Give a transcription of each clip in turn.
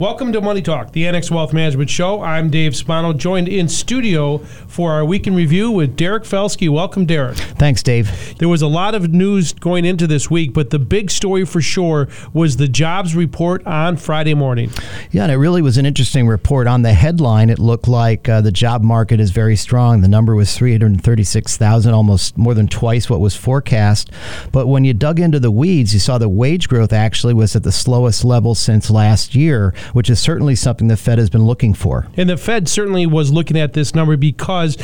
Welcome to Money Talk, the Annex Wealth Management Show. I'm Dave Spano, joined in studio for our week in review with Derek Felske. Welcome, Derek. Thanks, Dave. There was a lot of news going into this week, but the big story for sure was the jobs report on Friday morning. Yeah, and it really was an interesting report. On the headline, it looked like uh, the job market is very strong. The number was 336,000, almost more than twice what was forecast. But when you dug into the weeds, you saw the wage growth actually was at the slowest level since last year which is certainly something the Fed has been looking for. And the Fed certainly was looking at this number because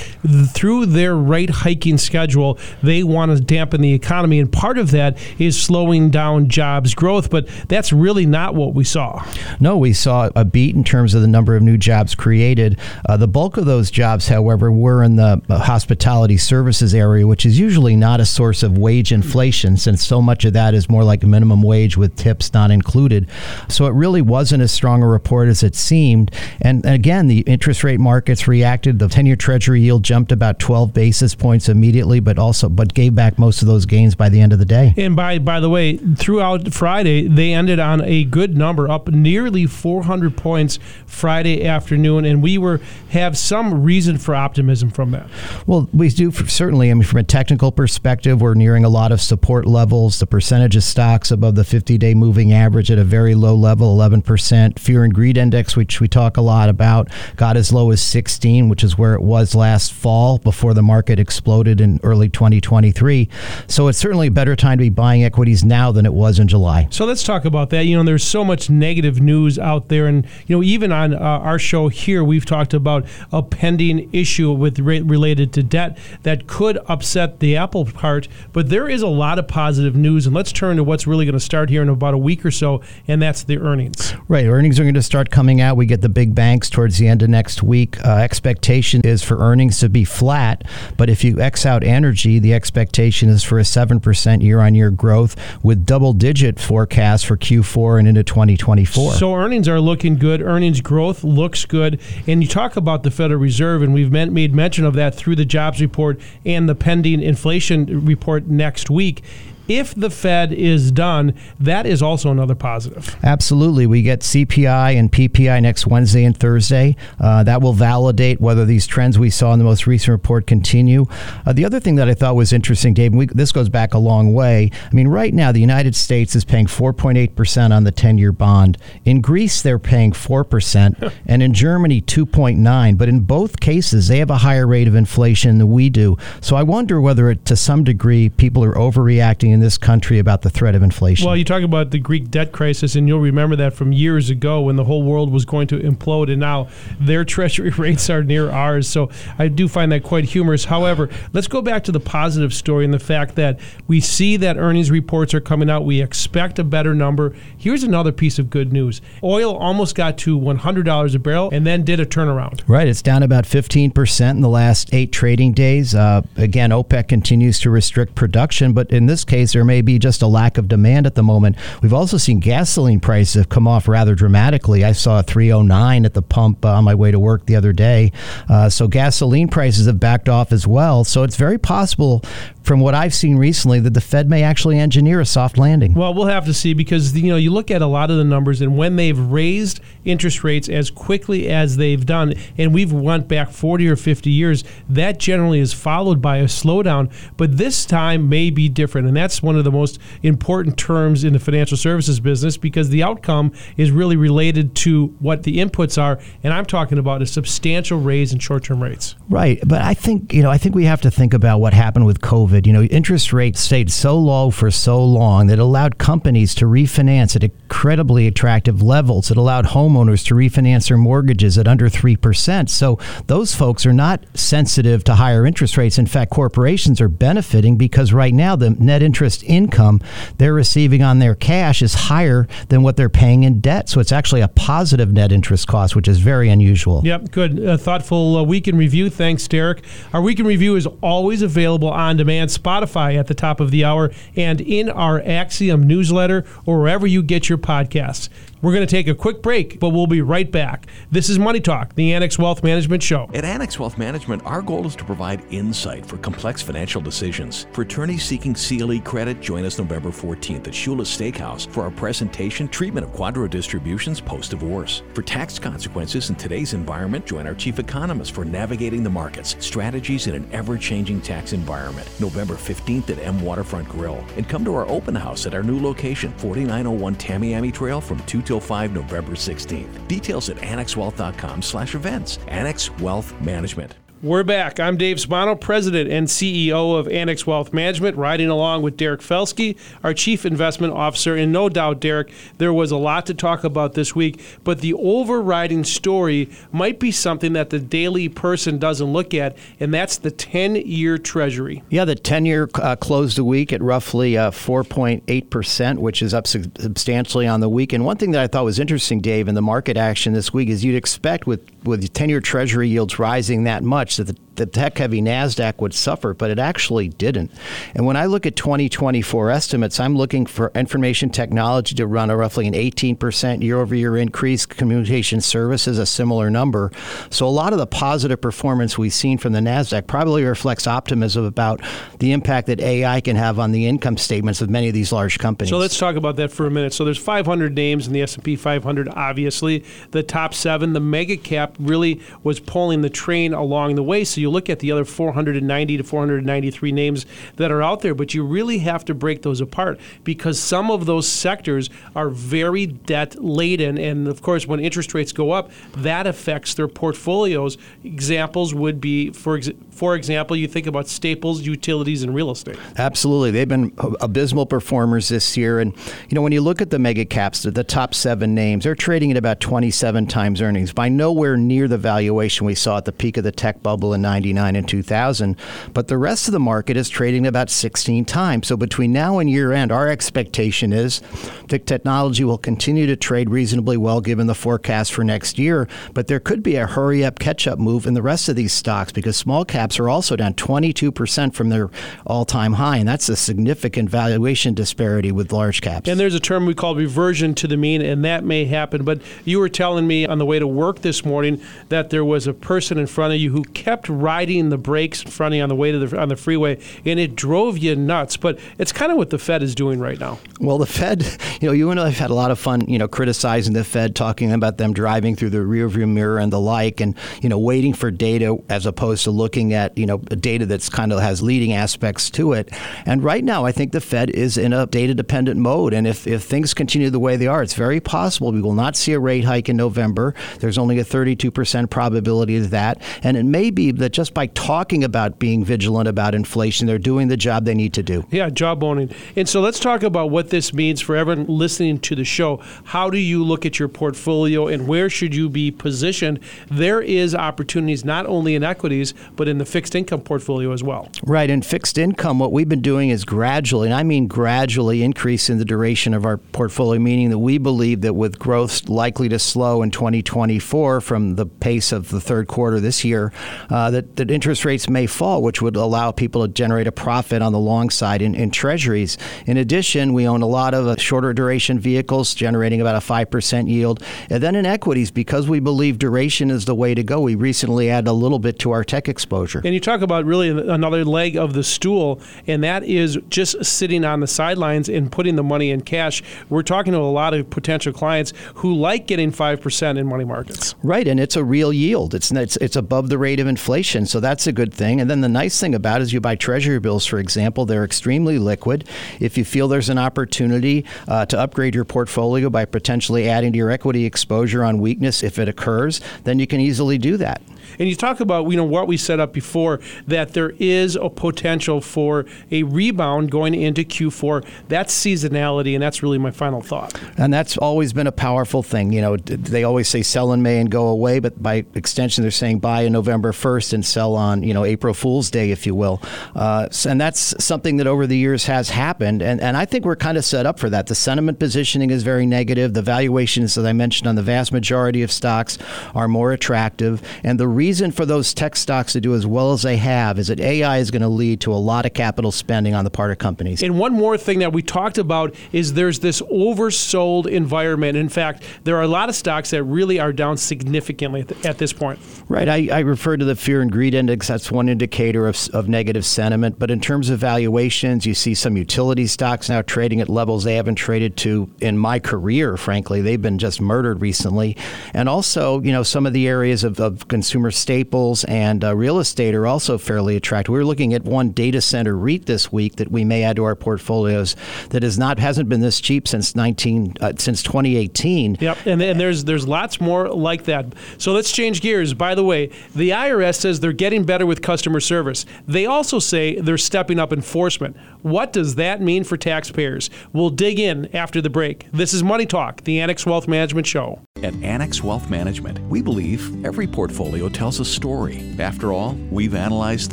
through their rate hiking schedule, they want to dampen the economy. And part of that is slowing down jobs growth. But that's really not what we saw. No, we saw a beat in terms of the number of new jobs created. Uh, the bulk of those jobs, however, were in the uh, hospitality services area, which is usually not a source of wage inflation since so much of that is more like minimum wage with tips not included. So it really wasn't as strong strong a report as it seemed. And again, the interest rate markets reacted. The 10 year Treasury yield jumped about 12 basis points immediately, but also but gave back most of those gains by the end of the day. And by by the way, throughout Friday, they ended on a good number, up nearly 400 points Friday afternoon, and we were have some reason for optimism from that. Well, we do certainly. I mean, from a technical perspective, we're nearing a lot of support levels. The percentage of stocks above the 50 day moving average at a very low level, 11 percent fear and greed index, which we talk a lot about, got as low as 16, which is where it was last fall before the market exploded in early 2023. So it's certainly a better time to be buying equities now than it was in July. So let's talk about that. You know, there's so much negative news out there, and you know, even on uh, our show here, we've talked about a pending issue with related to debt that could upset the Apple part. But there is a lot of positive news, and let's turn to what's really going to start here in about a week or so, and that's the earnings. Right, earnings earnings are going to start coming out. We get the big banks towards the end of next week. Uh, expectation is for earnings to be flat, but if you X out energy, the expectation is for a 7% year on year growth with double digit forecasts for Q4 and into 2024. So earnings are looking good. Earnings growth looks good. And you talk about the Federal Reserve, and we've made mention of that through the jobs report and the pending inflation report next week if the Fed is done, that is also another positive. Absolutely. We get CPI and PPI next Wednesday and Thursday. Uh, that will validate whether these trends we saw in the most recent report continue. Uh, the other thing that I thought was interesting, Dave, we, this goes back a long way. I mean, right now, the United States is paying 4.8% on the 10 year bond. In Greece, they're paying 4%, and in Germany, 2.9 But in both cases, they have a higher rate of inflation than we do. So I wonder whether, it, to some degree, people are overreacting in this country about the threat of inflation. Well, you talk about the Greek debt crisis, and you'll remember that from years ago when the whole world was going to implode, and now their treasury rates are near ours. So I do find that quite humorous. However, let's go back to the positive story and the fact that we see that earnings reports are coming out. We expect a better number. Here's another piece of good news oil almost got to $100 a barrel and then did a turnaround. Right. It's down about 15% in the last eight trading days. Uh, again, OPEC continues to restrict production, but in this case, there may be just a lack of demand at the moment. We've also seen gasoline prices have come off rather dramatically. I saw a three oh nine at the pump uh, on my way to work the other day. Uh, so gasoline prices have backed off as well. So it's very possible from what I've seen recently that the Fed may actually engineer a soft landing. Well, we'll have to see because you know you look at a lot of the numbers and when they've raised interest rates as quickly as they've done and we've went back 40 or 50 years, that generally is followed by a slowdown, but this time may be different and that's one of the most important terms in the financial services business because the outcome is really related to what the inputs are and I'm talking about a substantial raise in short-term rates. Right, but I think, you know, I think we have to think about what happened with COVID COVID, you know, interest rates stayed so low for so long that allowed companies to refinance at incredibly attractive levels. It allowed homeowners to refinance their mortgages at under 3%. So those folks are not sensitive to higher interest rates. In fact, corporations are benefiting because right now the net interest interest income they're receiving on their cash is higher than what they're paying in debt. So it's actually a positive net interest cost, which is very unusual. Yep, good. Thoughtful uh, week in review. Thanks, Derek. Our week in review is always available on demand, Spotify at the top of the hour, and in our Axiom newsletter or wherever you get your podcasts. We're going to take a quick break, but we'll be right back. This is Money Talk, the Annex Wealth Management Show. At Annex Wealth Management, our goal is to provide insight for complex financial decisions. For attorneys seeking CLE credit, join us November 14th at Shula's Steakhouse for our presentation Treatment of QDRO Distributions Post Divorce. For tax consequences in today's environment, join our chief economist for navigating the markets, strategies in an ever changing tax environment. November 15th at M Waterfront Grill. And come to our open house at our new location, 4901 Tamiami Trail from 2 till 5 November 16th. Details at annexwealth.com slash events. Annex Wealth Management. We're back. I'm Dave Spano, President and CEO of Annex Wealth Management, riding along with Derek Felske, our Chief Investment Officer. And no doubt, Derek, there was a lot to talk about this week, but the overriding story might be something that the daily person doesn't look at, and that's the 10 year Treasury. Yeah, the 10 year uh, closed the week at roughly uh, 4.8%, which is up su- substantially on the week. And one thing that I thought was interesting, Dave, in the market action this week is you'd expect with, with 10 year Treasury yields rising that much that the the tech heavy NASDAQ would suffer, but it actually didn't. And when I look at 2024 estimates, I'm looking for information technology to run a roughly an 18% year over year increase, communication services, a similar number. So a lot of the positive performance we've seen from the NASDAQ probably reflects optimism about the impact that AI can have on the income statements of many of these large companies. So let's talk about that for a minute. So there's 500 names in the S&P 500. Obviously, the top seven, the mega cap really was pulling the train along the way. So you look at the other 490 to 493 names that are out there, but you really have to break those apart because some of those sectors are very debt laden. And of course, when interest rates go up, that affects their portfolios. Examples would be, for, ex- for example, you think about staples, utilities, and real estate. Absolutely. They've been abysmal performers this year. And, you know, when you look at the mega caps, the top seven names, they're trading at about 27 times earnings, by nowhere near the valuation we saw at the peak of the tech bubble in 99 and 2000. But the rest of the market is trading about 16 times. So between now and year end, our expectation is that technology will continue to trade reasonably well given the forecast for next year. But there could be a hurry up catch up move in the rest of these stocks because small caps are also down 22% from their all time high. And that's a significant valuation disparity with large caps. And there's a term we call reversion to the mean, and that may happen. But you were telling me on the way to work this morning that there was a person in front of you who kept riding the brakes in front of you on the way to the on the freeway, and it drove you nuts. But it's kind of what the Fed is doing right now. Well, the Fed, you know, you and I have had a lot of fun, you know, criticizing the Fed, talking about them driving through the rearview mirror and the like, and you know, waiting for data as opposed to looking at you know data that's kind of has leading aspects to it. And right now, I think the Fed is in a data dependent mode, and if if things continue the way they are, it's very possible we will not see a rate hike in November. There's only a 32% probability of that, and it may be that just by talking about being vigilant about inflation, they're doing the job they need to do. Yeah, jawboning. And so let's talk about what this means for everyone listening to the show. How do you look at your portfolio and where should you be positioned? There is opportunities not only in equities, but in the fixed income portfolio as well. Right. In fixed income, what we've been doing is gradually, and I mean gradually, increasing the duration of our portfolio, meaning that we believe that with growth likely to slow in 2024 from the pace of the third quarter this year, uh, that, that interest rates may fall, which would allow people to generate a profit on the long side in, in treasuries. In addition, we own a lot of uh, shorter duration vehicles generating about a 5% yield. And then in equities, because we believe duration is the way to go, we recently added a little bit to our tech exposure. And you talk about really another leg of the stool, and that is just sitting on the sidelines and putting the money in cash. We're talking to a lot of potential clients who like getting 5% in money markets. Right, and it's a real yield. It's, it's, it's above the rate of inflation, so that's a good thing. And then the nice thing about it is you buy treasury bills, for example, they're extremely liquid. If you feel there's an opportunity uh, to upgrade your portfolio by potentially adding to your equity exposure on weakness if it occurs, then you can easily do that. And you talk about you know what we set up before that there is a potential for a rebound going into Q4. That's seasonality, and that's really my final thought. And that's always been a powerful thing. You know, they always say sell in May and go away, but by extension, they're saying buy in November 1st and sell on you know April Fool's Day, if you will. Uh, and that's something that over the years has happened, and and I think we're kind of set up for that. The sentiment positioning is very negative. The valuations, as I mentioned, on the vast majority of stocks are more attractive, and the reason for those tech stocks to do as well as they have is that AI is going to lead to a lot of capital spending on the part of companies. And one more thing that we talked about is there's this oversold environment. In fact, there are a lot of stocks that really are down significantly at this point. Right. I, I refer to the fear and greed index. That's one indicator of, of negative sentiment. But in terms of valuations, you see some utility stocks now trading at levels they haven't traded to in my career, frankly. They've been just murdered recently. And also, you know, some of the areas of, of consumer staples and uh, real estate are also fairly attractive. We were looking at one data center REIT this week that we may add to our portfolios that is not hasn't been this cheap since 19 uh, since 2018. Yep, and, and there's there's lots more like that. So let's change gears. By the way, the IRS says they're getting better with customer service. They also say they're stepping up enforcement. What does that mean for taxpayers? We'll dig in after the break. This is Money Talk, the Annex Wealth Management Show. At Annex Wealth Management, we believe every portfolio tells a story. After all, we've analyzed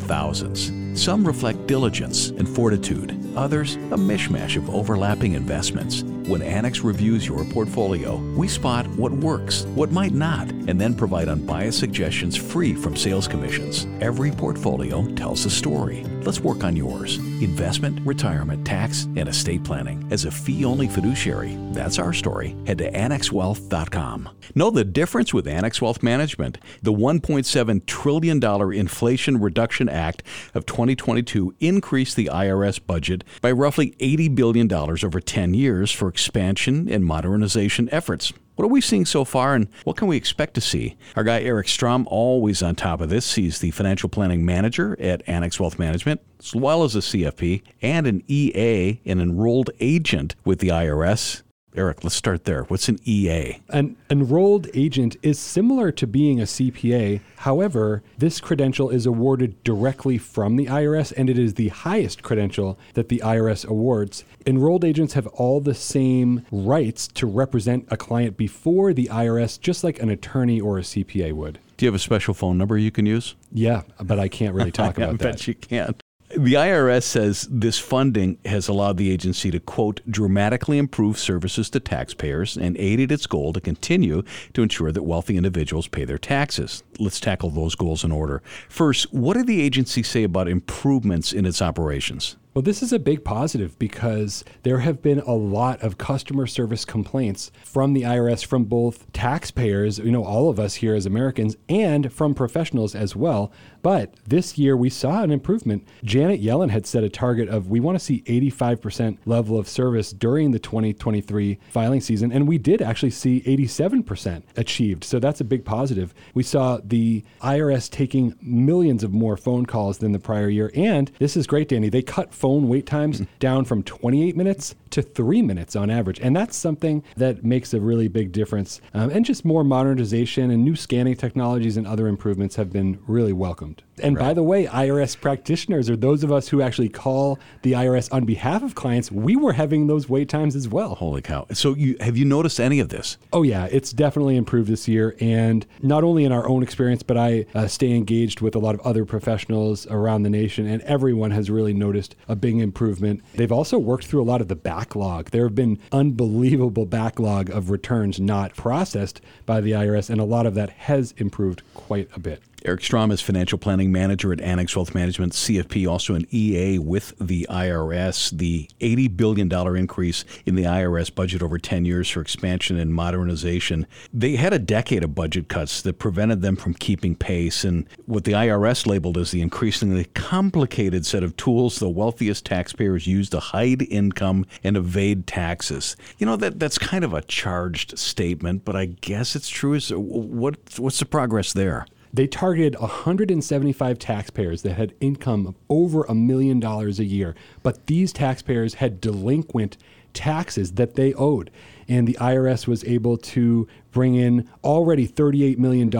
thousands. Some reflect diligence and fortitude, others, a mishmash of overlapping investments. When Annex reviews your portfolio, we spot what works, what might not, and then provide unbiased suggestions free from sales commissions. Every portfolio tells a story. Let's work on yours. Investment, retirement, tax, and estate planning. As a fee only fiduciary, that's our story. Head to annexwealth.com. Know the difference with Annex Wealth Management. The $1.7 trillion Inflation Reduction Act of 2022 increased the IRS budget by roughly $80 billion over 10 years for expansion and modernization efforts. What are we seeing so far and what can we expect to see? Our guy Eric Strom, always on top of this. He's the financial planning manager at Annex Wealth Management, as well as a CFP and an EA, an enrolled agent with the IRS. Eric, let's start there. What's an EA? An enrolled agent is similar to being a CPA. However, this credential is awarded directly from the IRS and it is the highest credential that the IRS awards. Enrolled agents have all the same rights to represent a client before the IRS, just like an attorney or a CPA would. Do you have a special phone number you can use? Yeah, but I can't really talk about I that. bet you can't. The IRS says this funding has allowed the agency to, quote, dramatically improve services to taxpayers and aided its goal to continue to ensure that wealthy individuals pay their taxes. Let's tackle those goals in order. First, what did the agency say about improvements in its operations? Well, this is a big positive because there have been a lot of customer service complaints from the IRS from both taxpayers, you know, all of us here as Americans, and from professionals as well. But this year we saw an improvement. Janet Yellen had set a target of we want to see 85% level of service during the 2023 filing season, and we did actually see 87% achieved. So that's a big positive. We saw the IRS taking millions of more phone calls than the prior year, and this is great, Danny. They cut phone wait times down from 28 minutes to three minutes on average. And that's something that makes a really big difference. Um, and just more modernization and new scanning technologies and other improvements have been really welcomed. And right. by the way, IRS practitioners or those of us who actually call the IRS on behalf of clients, we were having those wait times as well. Holy cow. So you have you noticed any of this? Oh yeah, it's definitely improved this year and not only in our own experience, but I uh, stay engaged with a lot of other professionals around the nation and everyone has really noticed a big improvement. They've also worked through a lot of the backlog. There have been unbelievable backlog of returns not processed by the IRS and a lot of that has improved quite a bit. Eric Strom is financial planning manager at Annex Wealth Management, CFP, also an EA with the IRS. The $80 billion increase in the IRS budget over 10 years for expansion and modernization. They had a decade of budget cuts that prevented them from keeping pace, and what the IRS labeled as the increasingly complicated set of tools the wealthiest taxpayers use to hide income and evade taxes. You know, that that's kind of a charged statement, but I guess it's true. Is what, what's the progress there? They targeted 175 taxpayers that had income of over a million dollars a year, but these taxpayers had delinquent taxes that they owed. And the IRS was able to bring in already $38 million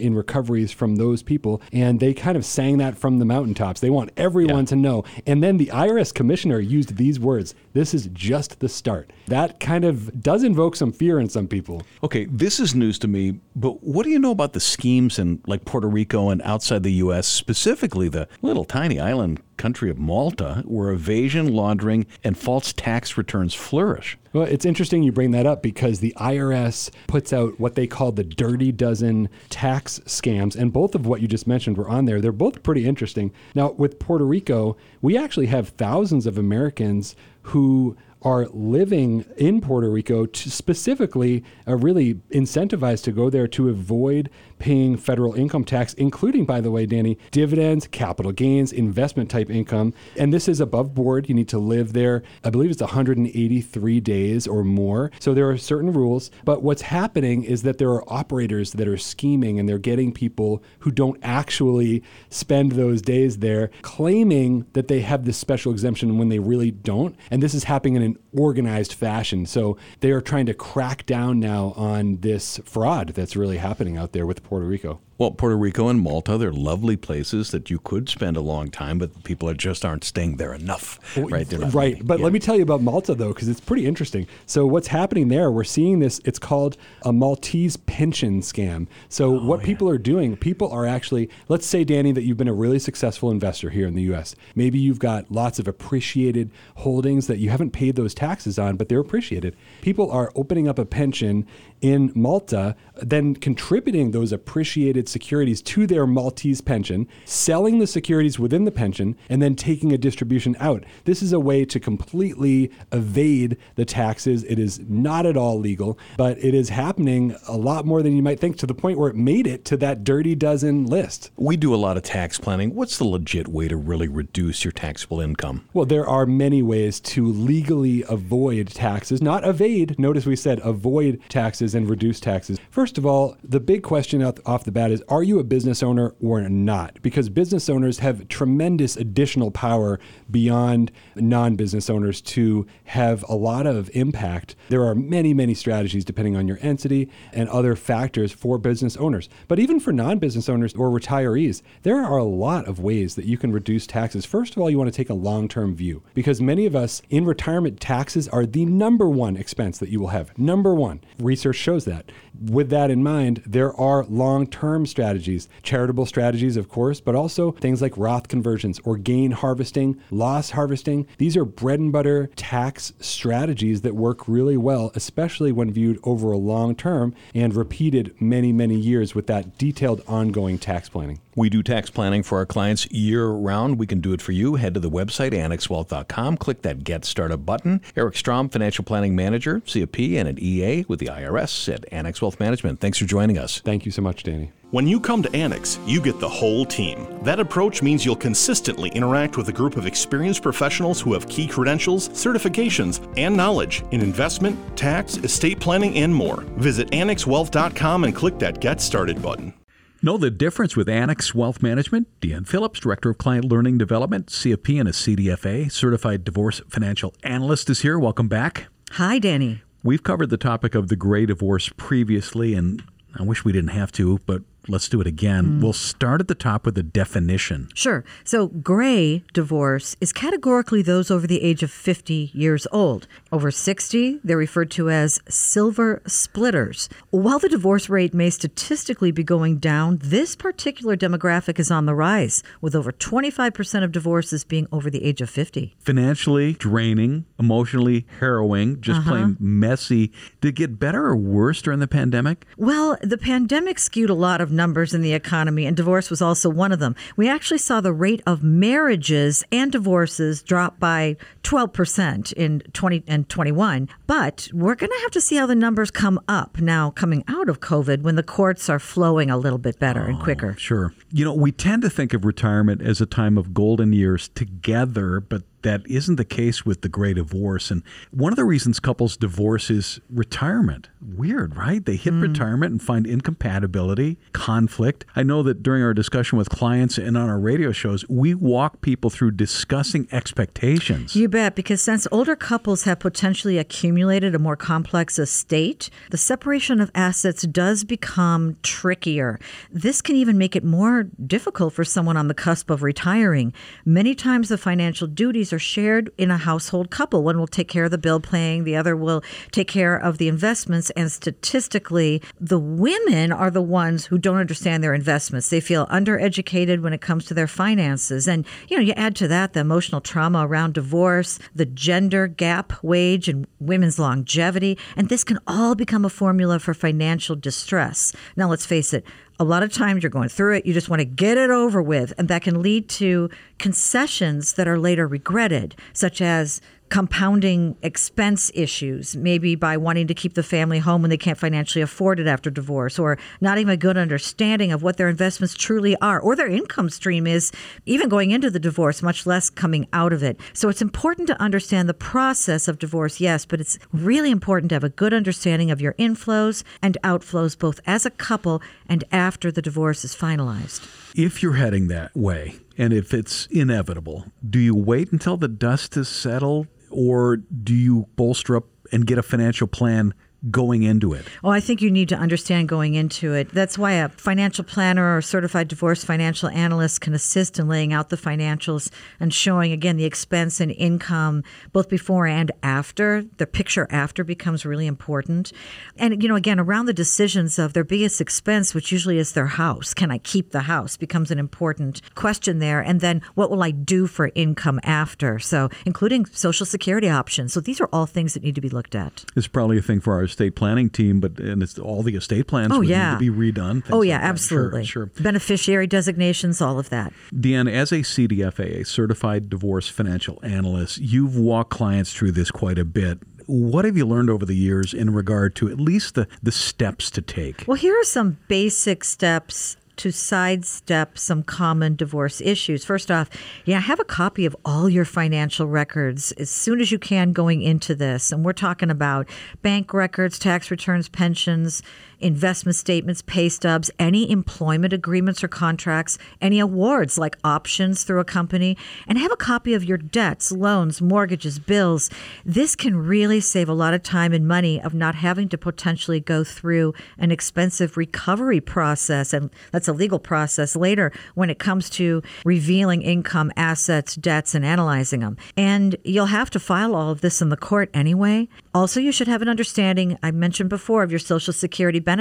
in recoveries from those people. And they kind of sang that from the mountaintops. They want everyone yeah. to know. And then the IRS commissioner used these words this is just the start. That kind of does invoke some fear in some people. Okay, this is news to me, but what do you know about the schemes in like Puerto Rico and outside the U.S., specifically the little tiny island country of Malta, where evasion, laundering, and false tax returns flourish. Well, it's interesting you bring that up because the IRS puts out what they call the dirty dozen tax scams, and both of what you just mentioned were on there. They're both pretty interesting. Now, with Puerto Rico, we actually have thousands of Americans who are living in Puerto Rico specifically uh, really incentivized to go there to avoid paying federal income tax, including, by the way, Danny, dividends, capital gains, investment type income. And this is above board. You need to live there, I believe it's 183 days or more. So there are certain rules. But what's happening is that there are operators that are scheming and they're getting people who don't actually spend those days there claiming that they have this special exemption when they really don't. And this is happening in an organized fashion. So they are trying to crack down now on this fraud that's really happening out there with Puerto Rico. Well, Puerto Rico and Malta, they're lovely places that you could spend a long time, but people are just aren't staying there enough. right. right. But yeah. let me tell you about Malta, though, because it's pretty interesting. So, what's happening there, we're seeing this, it's called a Maltese pension scam. So, oh, what yeah. people are doing, people are actually, let's say, Danny, that you've been a really successful investor here in the US. Maybe you've got lots of appreciated holdings that you haven't paid those taxes on, but they're appreciated. People are opening up a pension in Malta, then contributing those appreciated securities to their Maltese pension, selling the securities within the pension, and then taking a distribution out. This is a way to completely evade the taxes. It is not at all legal, but it is happening a lot more than you might think to the point where it made it to that dirty dozen list. We do a lot of tax planning. What's the legit way to really reduce your taxable income? Well, there are many ways to legally avoid taxes, not evade. Notice we said avoid taxes taxes and reduce taxes. First of all, the big question off the bat is are you a business owner or not? Because business owners have tremendous additional power beyond non business owners to have a lot of impact. There are many, many strategies depending on your entity and other factors for business owners. But even for non business owners or retirees, there are a lot of ways that you can reduce taxes. First of all, you want to take a long term view because many of us in retirement, taxes are the number one expense that you will have. Number one. Research shows that. With that in mind, there are long term strategies, charitable strategies, of course, but also things like Roth conversions or gain harvesting, loss harvesting. These are bread and butter tax strategies that work really well, especially when viewed over a long term and repeated many, many years with that detailed ongoing tax planning. We do tax planning for our clients year round. We can do it for you. Head to the website, annexwealth.com. Click that Get Started button. Eric Strom, Financial Planning Manager, CFP, and an EA with the IRS at Annex Wealth Management. Thanks for joining us. Thank you so much, Danny. When you come to Annex, you get the whole team. That approach means you'll consistently interact with a group of experienced professionals who have key credentials, certifications, and knowledge in investment, tax, estate planning, and more. Visit annexwealth.com and click that Get Started button. Know the difference with Annex Wealth Management? Deanne Phillips, Director of Client Learning Development, CFP and a CDFA, Certified Divorce Financial Analyst, is here. Welcome back. Hi, Danny. We've covered the topic of the gray divorce previously, and I wish we didn't have to, but let's do it again. Mm. We'll start at the top with a definition. Sure. So, gray divorce is categorically those over the age of 50 years old. Over 60, they're referred to as silver splitters. While the divorce rate may statistically be going down, this particular demographic is on the rise, with over 25% of divorces being over the age of 50. Financially draining, emotionally harrowing, just uh-huh. plain messy. Did it get better or worse during the pandemic? Well, the pandemic skewed a lot of numbers in the economy, and divorce was also one of them. We actually saw the rate of marriages and divorces drop by 12% in 20 and 21. But we're going to have to see how the numbers come up now coming out of COVID when the courts are flowing a little bit better oh, and quicker. Sure. You know, we tend to think of retirement as a time of golden years together, but that isn't the case with the gray divorce. And one of the reasons couples divorce is retirement. Weird, right? They hit mm. retirement and find incompatibility, conflict. I know that during our discussion with clients and on our radio shows, we walk people through discussing expectations. You bet, because since older couples have potentially accumulated a more complex estate, the separation of assets does become trickier. This can even make it more difficult for someone on the cusp of retiring. Many times the financial duties are shared in a household couple. One will take care of the bill paying, the other will take care of the investments. And statistically, the women are the ones who don't understand their investments. They feel undereducated when it comes to their finances. And, you know, you add to that the emotional trauma around divorce, the gender gap wage, and women's longevity. And this can all become a formula for financial distress. Now, let's face it, a lot of times you're going through it, you just want to get it over with, and that can lead to concessions that are later regretted, such as compounding expense issues, maybe by wanting to keep the family home when they can't financially afford it after divorce, or not even a good understanding of what their investments truly are, or their income stream is, even going into the divorce, much less coming out of it. So it's important to understand the process of divorce, yes, but it's really important to have a good understanding of your inflows and outflows, both as a couple and after the divorce is finalized. If you're heading that way, and if it's inevitable, do you wait until the dust has settled or do you bolster up and get a financial plan going into it? Oh, I think you need to understand going into it. That's why a financial planner or certified divorce financial analyst can assist in laying out the financials and showing, again, the expense and income both before and after. The picture after becomes really important. And, you know, again, around the decisions of their biggest expense, which usually is their house. Can I keep the house? Becomes an important question there. And then what will I do for income after? So, including Social Security options. So, these are all things that need to be looked at. It's probably a thing for our estate planning team, but and it's all the estate plans oh, yeah. need to be redone. Oh yeah, like absolutely. Sure, sure. Beneficiary designations, all of that. Dan, as a CDFA, a certified divorce financial analyst, you've walked clients through this quite a bit. What have you learned over the years in regard to at least the, the steps to take? Well, here are some basic steps to sidestep some common divorce issues. First off, yeah, have a copy of all your financial records as soon as you can going into this. And we're talking about bank records, tax returns, pensions, investment statements, pay stubs, any employment agreements or contracts, any awards like options through a company, and have a copy of your debts, loans, mortgages, bills. This can really save a lot of time and money of not having to potentially go through an expensive recovery process. And that's a legal process later when it comes to revealing income, assets, debts, and analyzing them. And you'll have to file all of this in the court anyway. Also, you should have an understanding, I mentioned before, of your Social Security benefits.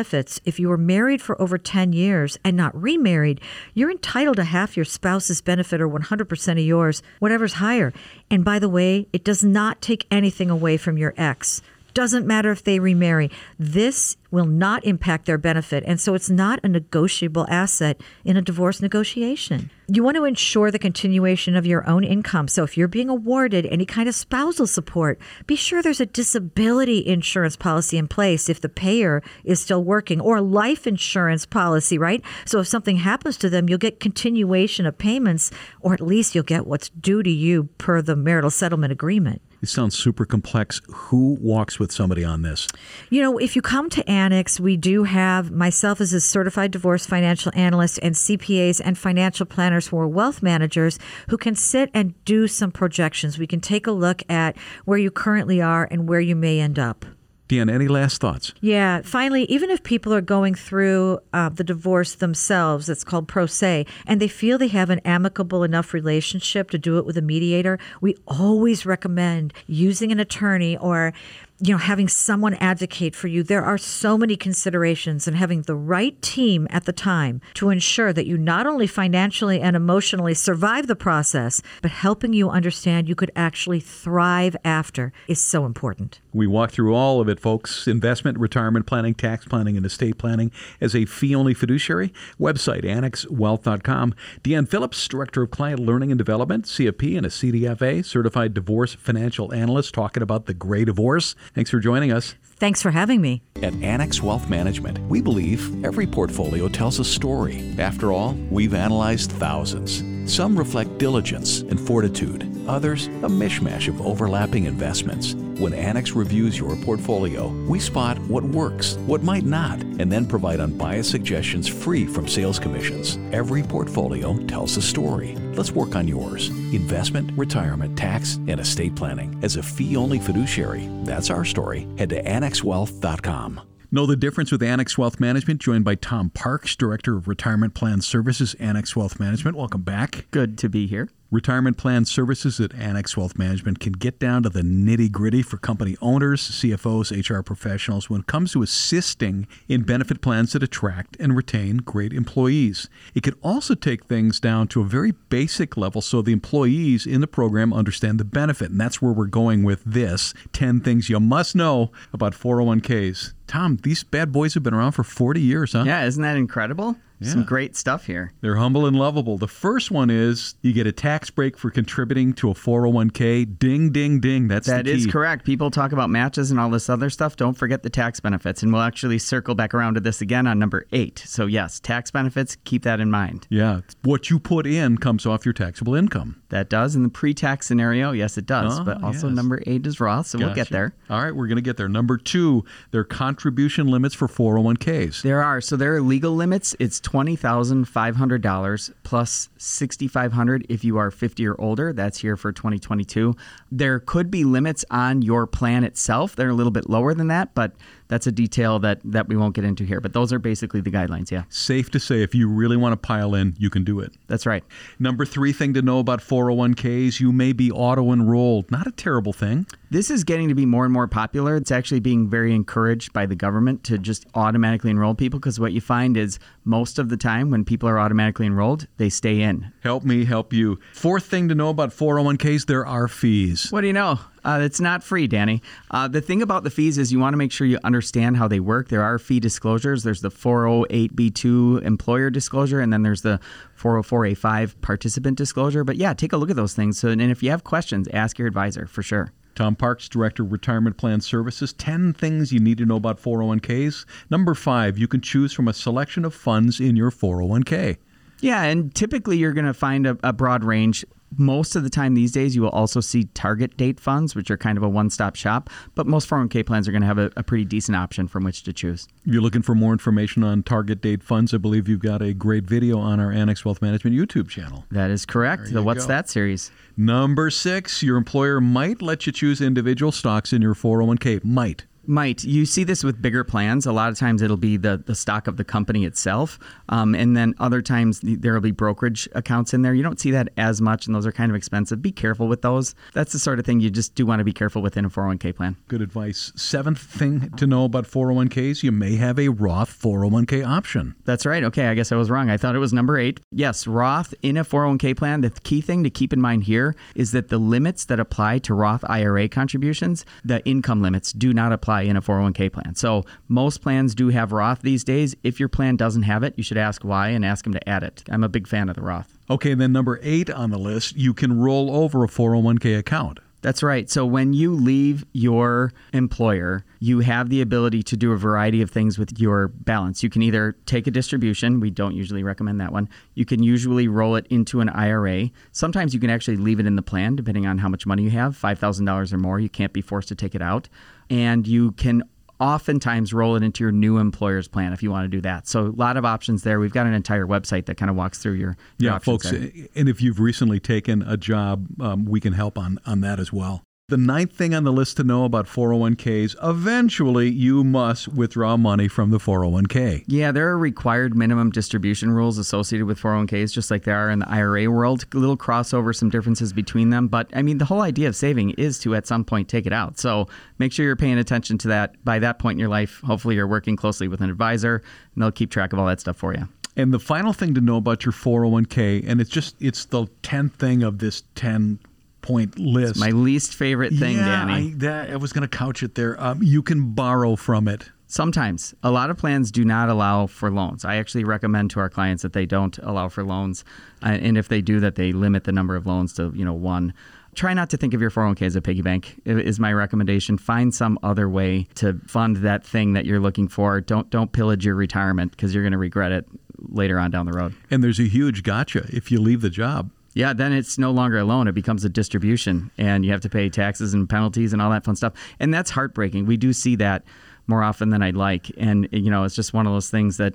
If you were married for over 10 years and not remarried, you're entitled to half your spouse's benefit or 100% of yours, whatever's higher. And by the way, it does not take anything away from your ex. Doesn't matter if they remarry. This will not impact their benefit. And so it's not a negotiable asset in a divorce negotiation. You want to ensure the continuation of your own income. So if you're being awarded any kind of spousal support, be sure there's a disability insurance policy in place if the payer is still working or life insurance policy, right? So if something happens to them, you'll get continuation of payments or at least you'll get what's due to you per the marital settlement agreement. It sounds super complex. Who walks with somebody on this? You know, if you come to Annex, we do have myself as a certified divorce financial analyst and CPAs and financial planners who are wealth managers who can sit and do some projections. We can take a look at where you currently are and where you may end up. Deanne, any last thoughts? Yeah, finally, even if people are going through uh, the divorce themselves, it's called pro se, and they feel they have an amicable enough relationship to do it with a mediator, we always recommend using an attorney or you know, having someone advocate for you. There are so many considerations and having the right team at the time to ensure that you not only financially and emotionally survive the process, but helping you understand you could actually thrive after is so important. We walk through all of it, folks investment, retirement planning, tax planning, and estate planning as a fee only fiduciary. Website annexwealth.com. Deanne Phillips, Director of Client Learning and Development, CFP, and a CDFA, Certified Divorce Financial Analyst, talking about the gray divorce. Thanks for joining us. Thanks for having me. At Annex Wealth Management, we believe every portfolio tells a story. After all, we've analyzed thousands. Some reflect diligence and fortitude others a mishmash of overlapping investments. When Annex reviews your portfolio, we spot what works, what might not, and then provide unbiased suggestions free from sales commissions. Every portfolio tells a story. Let's work on yours. Investment, retirement, tax, and estate planning. As a fee only fiduciary, that's our story. Head to annexwealth.com. Know the difference with Annex Wealth Management, joined by Tom Parks, Director of Retirement Plan Services, Annex Wealth Management. Welcome back. Good to be here. Retirement plan services at Annex Wealth Management can get down to the nitty gritty for company owners, CFOs, HR professionals when it comes to assisting in benefit plans that attract and retain great employees. It can also take things down to a very basic level so the employees in the program understand the benefit. And that's where we're going with this 10 things you must know about 401ks. Tom, these bad boys have been around for 40 years, huh? Yeah, isn't that incredible? Yeah. Some great stuff here. They're humble and lovable. The first one is you get a tax break for contributing to a 401k. Ding, ding, ding. That's That is correct. People talk about matches and all this other stuff. Don't forget the tax benefits. And we'll actually circle back around to this again on number eight. So, yes, tax benefits, keep that in mind. Yeah, what you put in comes off your taxable income. That does. In the pre tax scenario, yes, it does. Oh, but also, yes. number eight is Roth. So, we'll get there. All right, we're going to get there. Number two, there are contribution limits for 401ks. There are. So there are legal limits. It's twenty thousand five hundred dollars plus sixty five hundred if you are fifty or older. That's here for twenty twenty two. There could be limits on your plan itself. They're a little bit lower than that, but that's a detail that that we won't get into here. But those are basically the guidelines. Yeah, Safe to say, if you really want to pile in, you can do it. that's right. Number three thing to know about 401ks, you may be auto enrolled. Not a terrible thing. This is getting to be more and more popular. It's actually being very encouraged by the government to just automatically enroll people because what you find is most of the time when people are automatically enrolled, they stay in. Help me help you. Fourth thing to know about 401ks, there are fees. What do you know? Uh, it's not free, Danny. Uh, the thing about the fees is you want to make sure you understand how they work. There are fee disclosures. There's the 408B2 employer disclosure, and then there's the 404A5 participant disclosure. But yeah, take a look at those things. So, and if you have questions, ask your advisor for sure. Tom Parks, Director of Retirement Plan Services. 10 things you need to know about 401ks. Number five, you can choose from a selection of funds in your 401k. Yeah, and typically you're going to find a, a broad range. Most of the time these days, you will also see target date funds, which are kind of a one stop shop. But most 401k plans are going to have a, a pretty decent option from which to choose. If you're looking for more information on target date funds, I believe you've got a great video on our Annex Wealth Management YouTube channel. That is correct. There The What's go. That series. Number six, your employer might let you choose individual stocks in your 401k. Might. Might you see this with bigger plans? A lot of times it'll be the, the stock of the company itself, um, and then other times there will be brokerage accounts in there. You don't see that as much, and those are kind of expensive. Be careful with those. That's the sort of thing you just do want to be careful with in a 401k plan. Good advice. Seventh thing to know about 401ks, you may have a Roth 401k option. That's right. Okay, I guess I was wrong. I thought it was number eight. Yes, Roth in a 401k plan. The key thing to keep in mind here is that the limits that apply to Roth IRA contributions, the income limits, do not apply in a 401k plan. So most plans do have Roth these days. If your plan doesn't have it, you should ask why and ask them to add it. I'm a big fan of the Roth. Okay, then number eight on the list, you can roll over a 401k account. That's right. So when you leave your employer, you have the ability to do a variety of things with your balance. You can either take a distribution, we don't usually recommend that one. You can usually roll it into an IRA. Sometimes you can actually leave it in the plan depending on how much money you have, $5,000 or more. You can't be forced to take it out. And you can oftentimes roll it into your new employer's plan if you want to do that. So a lot of options there. We've got an entire website that kind of walks through your, your Yeah, options folks, there. and if you've recently taken a job, um, we can help on, on that as well. The ninth thing on the list to know about 401ks eventually you must withdraw money from the 401k. Yeah, there are required minimum distribution rules associated with 401ks, just like there are in the IRA world. A little crossover, some differences between them. But I mean, the whole idea of saving is to at some point take it out. So make sure you're paying attention to that. By that point in your life, hopefully you're working closely with an advisor and they'll keep track of all that stuff for you. And the final thing to know about your 401k, and it's just it's the 10th thing of this 10 point list. My least favorite thing, yeah, Danny. I, that, I was going to couch it there. Um, you can borrow from it. Sometimes. A lot of plans do not allow for loans. I actually recommend to our clients that they don't allow for loans. Uh, and if they do, that they limit the number of loans to, you know, one. Try not to think of your 401k as a piggy bank, is my recommendation. Find some other way to fund that thing that you're looking for. Don't don't pillage your retirement because you're going to regret it later on down the road. And there's a huge gotcha if you leave the job. Yeah, then it's no longer a loan; it becomes a distribution, and you have to pay taxes and penalties and all that fun stuff. And that's heartbreaking. We do see that more often than I'd like, and you know, it's just one of those things that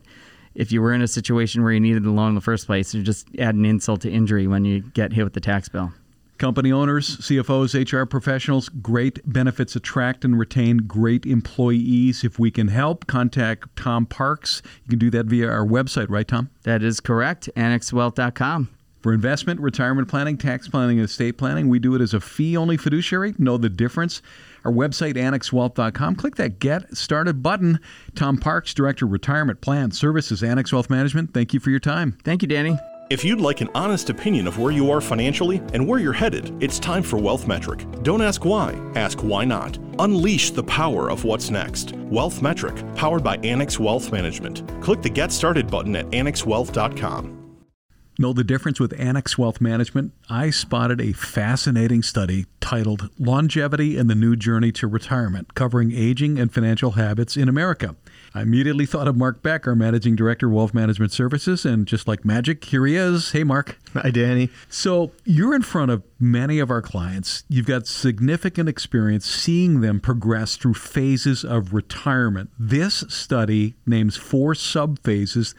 if you were in a situation where you needed the loan in the first place, you just add an insult to injury when you get hit with the tax bill. Company owners, CFOs, HR professionals, great benefits attract and retain great employees. If we can help, contact Tom Parks. You can do that via our website, right, Tom? That is correct. AnnexWealth.com. For investment, retirement planning, tax planning, and estate planning, we do it as a fee only fiduciary. Know the difference. Our website, annexwealth.com. Click that Get Started button. Tom Parks, Director of Retirement Plan Services, Annex Wealth Management. Thank you for your time. Thank you, Danny. If you'd like an honest opinion of where you are financially and where you're headed, it's time for Wealth Metric. Don't ask why, ask why not. Unleash the power of what's next. Wealth Metric, powered by Annex Wealth Management. Click the Get Started button at annexwealth.com. Know the difference with Annex Wealth Management? I spotted a fascinating study titled Longevity and the New Journey to Retirement, covering aging and financial habits in America. I immediately thought of Mark Beck, our Managing Director of Wealth Management Services, and just like magic, here he is. Hey, Mark. Hi, Danny. So, you're in front of many of our clients. You've got significant experience seeing them progress through phases of retirement. This study names four sub phases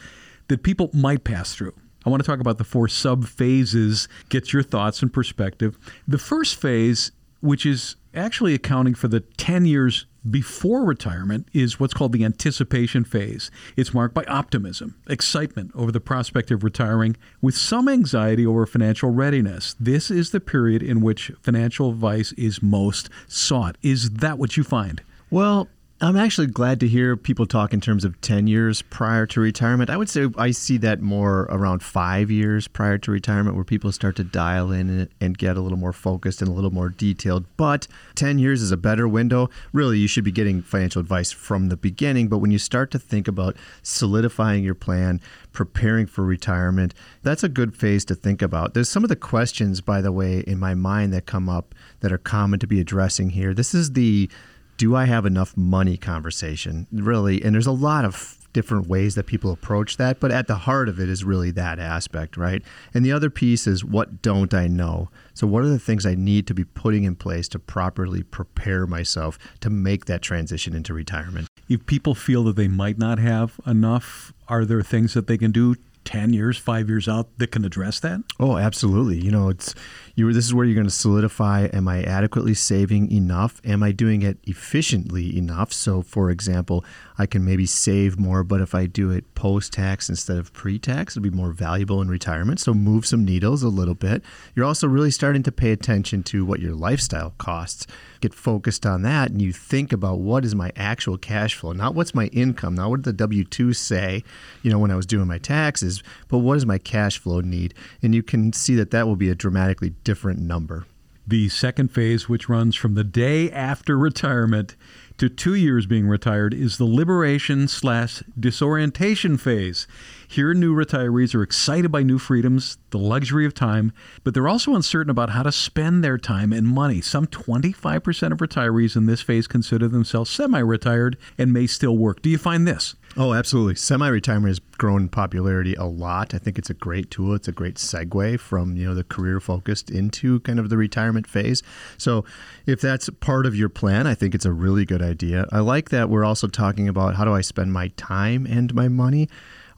that people might pass through. I want to talk about the four sub phases, get your thoughts and perspective. The first phase, which is actually accounting for the 10 years before retirement is what's called the anticipation phase. It's marked by optimism, excitement over the prospect of retiring, with some anxiety over financial readiness. This is the period in which financial advice is most sought. Is that what you find? Well, I'm actually glad to hear people talk in terms of 10 years prior to retirement. I would say I see that more around five years prior to retirement, where people start to dial in and get a little more focused and a little more detailed. But 10 years is a better window. Really, you should be getting financial advice from the beginning. But when you start to think about solidifying your plan, preparing for retirement, that's a good phase to think about. There's some of the questions, by the way, in my mind that come up that are common to be addressing here. This is the do I have enough money conversation, really. And there's a lot of different ways that people approach that, but at the heart of it is really that aspect, right? And the other piece is what don't I know? So, what are the things I need to be putting in place to properly prepare myself to make that transition into retirement? If people feel that they might not have enough, are there things that they can do 10 years, five years out that can address that? Oh, absolutely. You know, it's you this is where you're going to solidify am I adequately saving enough? Am I doing it efficiently enough? So, for example, I can maybe save more, but if I do it post tax instead of pre tax, it'll be more valuable in retirement. So, move some needles a little bit. You're also really starting to pay attention to what your lifestyle costs. Get focused on that, and you think about what is my actual cash flow, not what's my income, not what did the W 2 say, you know, when I was doing my taxes, but what is my cash flow need? And you can see that that will be a dramatically different number. The second phase, which runs from the day after retirement to two years being retired, is the liberation slash disorientation phase. Here, new retirees are excited by new freedoms, the luxury of time, but they're also uncertain about how to spend their time and money. Some 25% of retirees in this phase consider themselves semi retired and may still work. Do you find this? Oh, absolutely. Semi retirement has grown popularity a lot. I think it's a great tool. It's a great segue from, you know, the career focused into kind of the retirement phase. So if that's part of your plan, I think it's a really good idea. I like that we're also talking about how do I spend my time and my money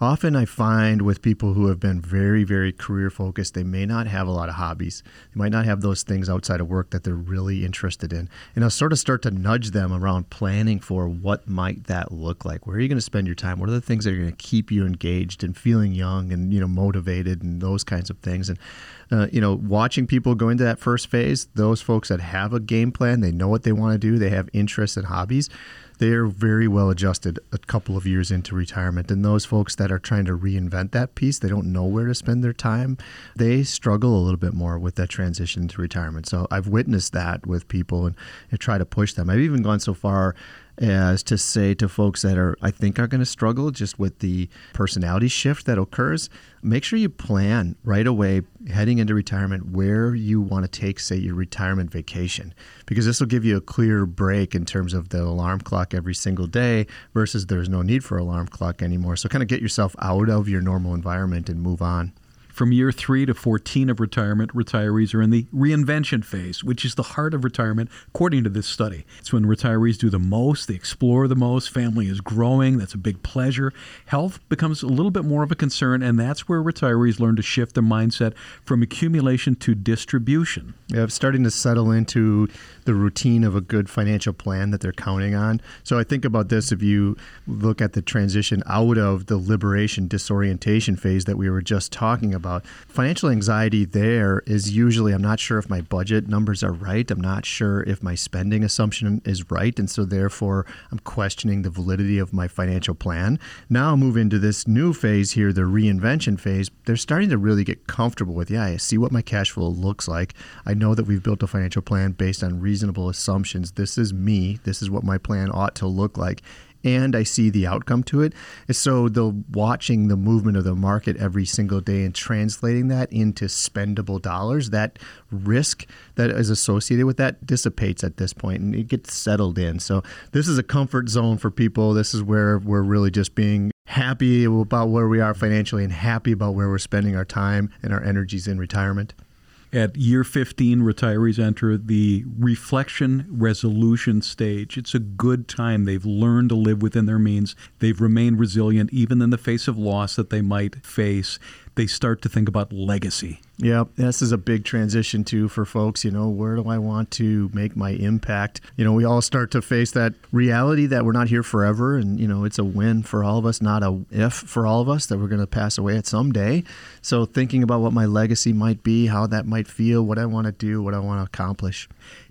often I find with people who have been very, very career focused, they may not have a lot of hobbies. They might not have those things outside of work that they're really interested in. And I'll sort of start to nudge them around planning for what might that look like. Where are you going to spend your time? What are the things that are going to keep you engaged and feeling young and you know motivated and those kinds of things. And uh, you know, watching people go into that first phase, those folks that have a game plan, they know what they want to do, they have interests and hobbies they are very well adjusted a couple of years into retirement. And those folks that are trying to reinvent that piece, they don't know where to spend their time, they struggle a little bit more with that transition to retirement. So I've witnessed that with people and, and try to push them. I've even gone so far as to say to folks that are I think are going to struggle just with the personality shift that occurs, make sure you plan right away heading into retirement where you want to take say your retirement vacation because this will give you a clear break in terms of the alarm clock every single day versus there's no need for alarm clock anymore. So kind of get yourself out of your normal environment and move on. From year 3 to 14 of retirement, retirees are in the reinvention phase, which is the heart of retirement according to this study. It's when retirees do the most, they explore the most, family is growing, that's a big pleasure. Health becomes a little bit more of a concern and that's where retirees learn to shift their mindset from accumulation to distribution. Yeah, starting to settle into the routine of a good financial plan that they're counting on. So I think about this if you look at the transition out of the liberation disorientation phase that we were just talking about. Financial anxiety there is usually I'm not sure if my budget numbers are right. I'm not sure if my spending assumption is right. And so therefore I'm questioning the validity of my financial plan. Now i move into this new phase here, the reinvention phase. They're starting to really get comfortable with, yeah, I see what my cash flow looks like. I know that we've built a financial plan based on reasonable assumptions. This is me. This is what my plan ought to look like and I see the outcome to it. So the watching the movement of the market every single day and translating that into spendable dollars, that risk that is associated with that dissipates at this point and it gets settled in. So this is a comfort zone for people. This is where we're really just being happy about where we are financially and happy about where we're spending our time and our energies in retirement. At year 15, retirees enter the reflection resolution stage. It's a good time. They've learned to live within their means. They've remained resilient even in the face of loss that they might face they start to think about legacy. Yeah, this is a big transition too for folks. You know, where do I want to make my impact? You know, we all start to face that reality that we're not here forever, and you know, it's a win for all of us, not a if for all of us that we're going to pass away at some day. So, thinking about what my legacy might be, how that might feel, what I want to do, what I want to accomplish.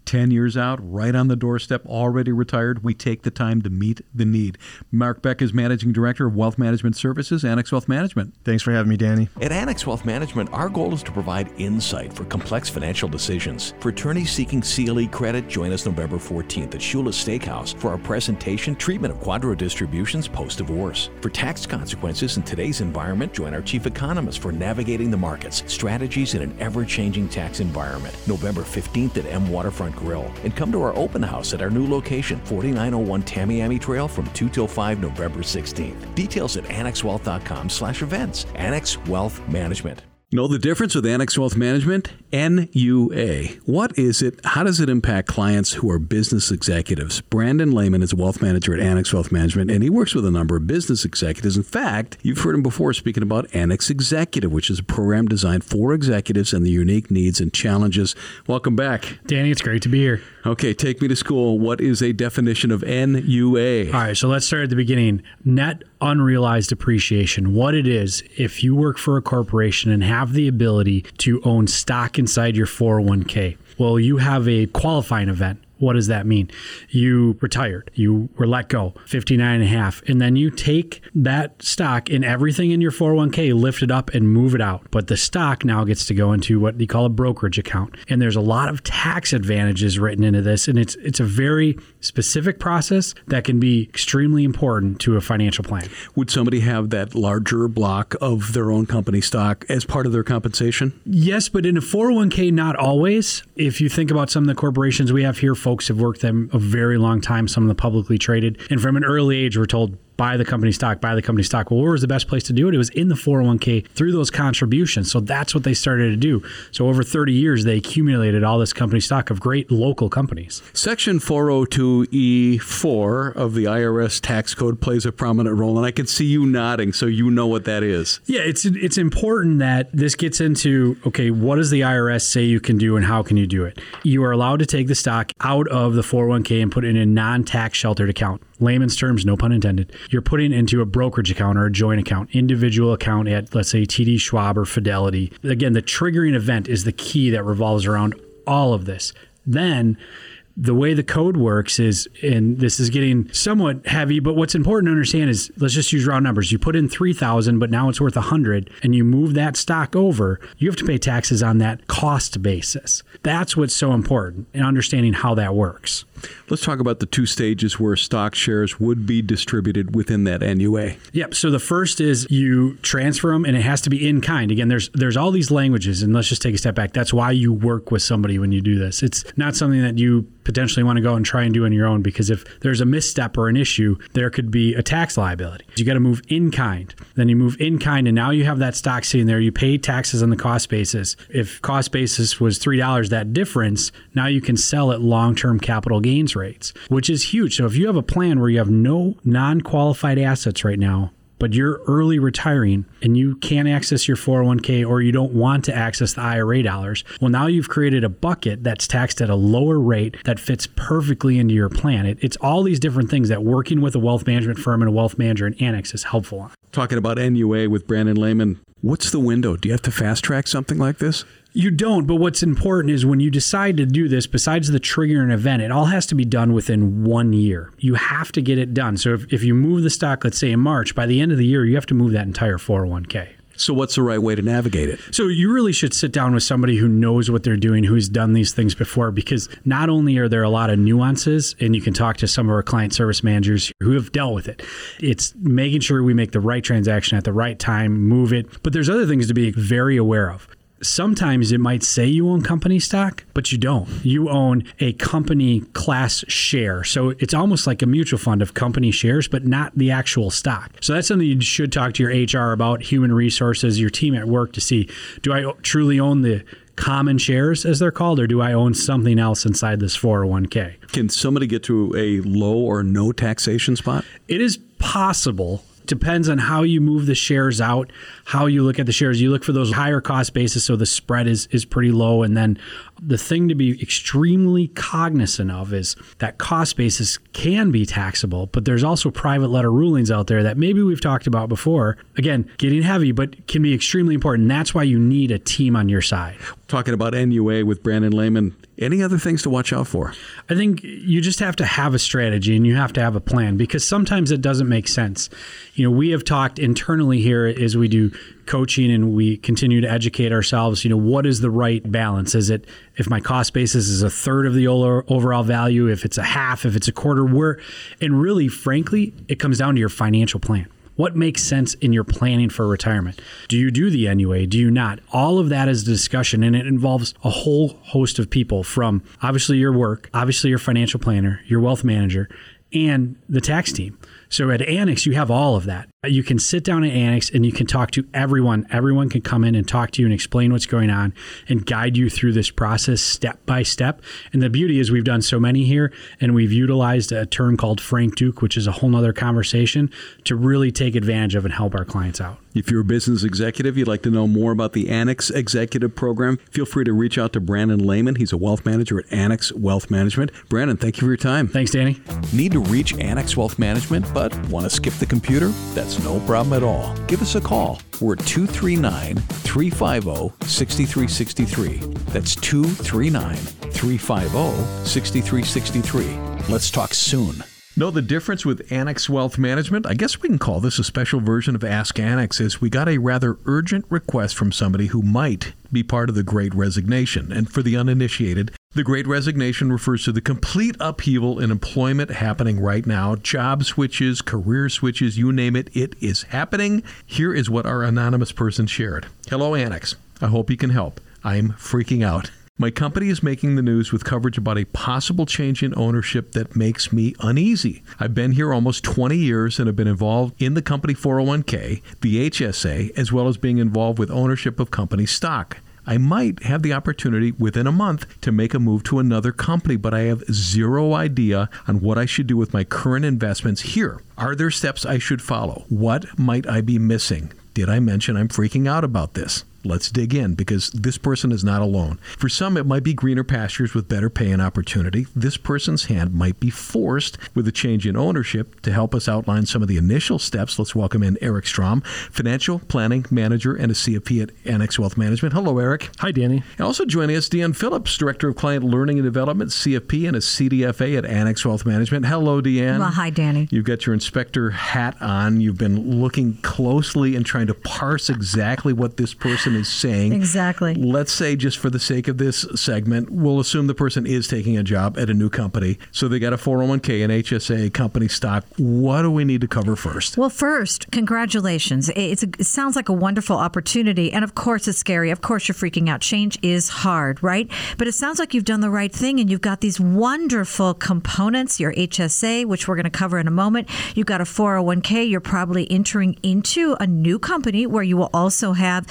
10 years out, right on the doorstep, already retired, we take the time to meet the need. Mark Beck is Managing Director of Wealth Management Services, Annex Wealth Management. Thanks for having me, Danny. At Annex Wealth Management, our goal is to provide insight for complex financial decisions. For attorneys seeking CLE credit, join us November 14th at Shula's Steakhouse for our presentation Treatment of QDRO Distributions Post Divorce. For tax consequences in today's environment, join our Chief Economist for navigating the markets, strategies in an ever changing tax environment. November 15th at M Waterfront Grill. And come to our open house at our new location, 4901 Tamiami Trail from 2 till 5 November 16th. Details at annexwealth.com slash events. Annex Wealth Management. Know the difference with Annex Wealth Management? NUA. What is it? How does it impact clients who are business executives? Brandon Lehman is a wealth manager at Annex Wealth Management, and he works with a number of business executives. In fact, you've heard him before speaking about Annex Executive, which is a program designed for executives and the unique needs and challenges. Welcome back. Danny, it's great to be here. Okay, take me to school. What is a definition of NUA? All right, so let's start at the beginning. Net unrealized appreciation. What it is if you work for a corporation and have the ability to own stock inside your 401k. Well, you have a qualifying event what does that mean? You retired, you were let go, 59 and a half, and then you take that stock and everything in your 401k, lift it up and move it out. But the stock now gets to go into what they call a brokerage account. And there's a lot of tax advantages written into this. And it's it's a very specific process that can be extremely important to a financial plan. Would somebody have that larger block of their own company stock as part of their compensation? Yes, but in a 401k, not always. If you think about some of the corporations we have here, folks have worked them a very long time, some of the publicly traded. And from an early age, we're told buy the company stock, buy the company stock. Well, where was the best place to do it? It was in the 401k through those contributions. So that's what they started to do. So over 30 years, they accumulated all this company stock of great local companies. Section 402E4 of the IRS tax code plays a prominent role, and I can see you nodding, so you know what that is. Yeah, it's it's important that this gets into okay, what does the IRS say you can do, and how can you do it? You are allowed to take the stock out of the 401k and put it in a non-tax sheltered account layman's terms, no pun intended, you're putting into a brokerage account or a joint account, individual account at, let's say, TD Schwab or Fidelity. Again, the triggering event is the key that revolves around all of this. Then the way the code works is, and this is getting somewhat heavy, but what's important to understand is let's just use round numbers. You put in 3,000, but now it's worth 100, and you move that stock over, you have to pay taxes on that cost basis. That's what's so important in understanding how that works. Let's talk about the two stages where stock shares would be distributed within that NUA. Yep. So the first is you transfer them, and it has to be in kind. Again, there's there's all these languages, and let's just take a step back. That's why you work with somebody when you do this. It's not something that you potentially want to go and try and do on your own because if there's a misstep or an issue, there could be a tax liability. You got to move in kind. Then you move in kind, and now you have that stock sitting there. You pay taxes on the cost basis. If cost basis was $3, that difference, now you can sell at long term capital gains rates, which is huge. So if you have a plan where you have no non qualified assets right now, but you're early retiring and you can't access your 401k or you don't want to access the IRA dollars, well, now you've created a bucket that's taxed at a lower rate that fits perfectly into your plan. It, it's all these different things that working with a wealth management firm and a wealth manager and Annex is helpful on. Talking about NUA with Brandon Lehman, what's the window? Do you have to fast track something like this? You don't, but what's important is when you decide to do this, besides the triggering event, it all has to be done within one year. You have to get it done. So if, if you move the stock, let's say in March, by the end of the year, you have to move that entire 401k. So, what's the right way to navigate it? So, you really should sit down with somebody who knows what they're doing, who's done these things before, because not only are there a lot of nuances, and you can talk to some of our client service managers who have dealt with it, it's making sure we make the right transaction at the right time, move it. But there's other things to be very aware of sometimes it might say you own company stock, but you don't. You own a company class share. So it's almost like a mutual fund of company shares, but not the actual stock. So that's something you should talk to your HR about, human resources, your team at work to see do I truly own the common shares, as they're called, or do I own something else inside this 401k? Can somebody get to a low or no taxation spot? It is possible depends on how you move the shares out, how you look at the shares. You look for those higher cost bases, so the spread is is pretty low. And then the thing to be extremely cognizant of is that cost basis can be taxable, but there's also private letter rulings out there that maybe we've talked about before. Again, getting heavy, but can be extremely important. That's why you need a team on your side. Talking about NUA with Brandon Lehman, any other things to watch out for? I think you just have to have a strategy and you have to have a plan because sometimes it doesn't make sense. You know, we have talked internally here as we do coaching and we continue to educate ourselves, you know, what is the right balance? Is it if my cost basis is a third of the overall value, if it's a half, if it's a quarter, where and really frankly, it comes down to your financial plan. What makes sense in your planning for retirement? Do you do the NUA? Do you not? All of that is a discussion and it involves a whole host of people from obviously your work, obviously your financial planner, your wealth manager, and the tax team. So at Annex, you have all of that. You can sit down at Annex and you can talk to everyone. Everyone can come in and talk to you and explain what's going on and guide you through this process step by step. And the beauty is we've done so many here and we've utilized a term called Frank Duke, which is a whole nother conversation to really take advantage of and help our clients out. If you're a business executive, you'd like to know more about the Annex Executive Program, feel free to reach out to Brandon Lehman. He's a wealth manager at Annex Wealth Management. Brandon, thank you for your time. Thanks, Danny. Need to reach Annex Wealth Management, but want to skip the computer? That's no problem at all. Give us a call. We're 239 350 6363. That's 239 350 6363. Let's talk soon. Know the difference with Annex Wealth Management? I guess we can call this a special version of Ask Annex as we got a rather urgent request from somebody who might be part of the Great Resignation. And for the uninitiated, the Great Resignation refers to the complete upheaval in employment happening right now. Job switches, career switches, you name it, it is happening. Here is what our anonymous person shared. Hello, Annex. I hope you can help. I'm freaking out. My company is making the news with coverage about a possible change in ownership that makes me uneasy. I've been here almost 20 years and have been involved in the company 401k, the HSA, as well as being involved with ownership of company stock. I might have the opportunity within a month to make a move to another company, but I have zero idea on what I should do with my current investments here. Are there steps I should follow? What might I be missing? Did I mention I'm freaking out about this? Let's dig in because this person is not alone. For some, it might be greener pastures with better pay and opportunity. This person's hand might be forced with a change in ownership. To help us outline some of the initial steps, let's welcome in Eric Strom, financial planning manager and a CFP at Annex Wealth Management. Hello, Eric. Hi, Danny. And also joining us, Deanne Phillips, director of client learning and development, CFP and a CDFA at Annex Wealth Management. Hello, Deanne. Well, hi, Danny. You've got your inspector hat on. You've been looking closely and trying to parse exactly what this person is saying. Exactly. Let's say, just for the sake of this segment, we'll assume the person is taking a job at a new company. So they got a 401k, an HSA, company stock. What do we need to cover first? Well, first, congratulations. A, it sounds like a wonderful opportunity. And of course, it's scary. Of course, you're freaking out. Change is hard, right? But it sounds like you've done the right thing and you've got these wonderful components your HSA, which we're going to cover in a moment. You've got a 401k. You're probably entering into a new company where you will also have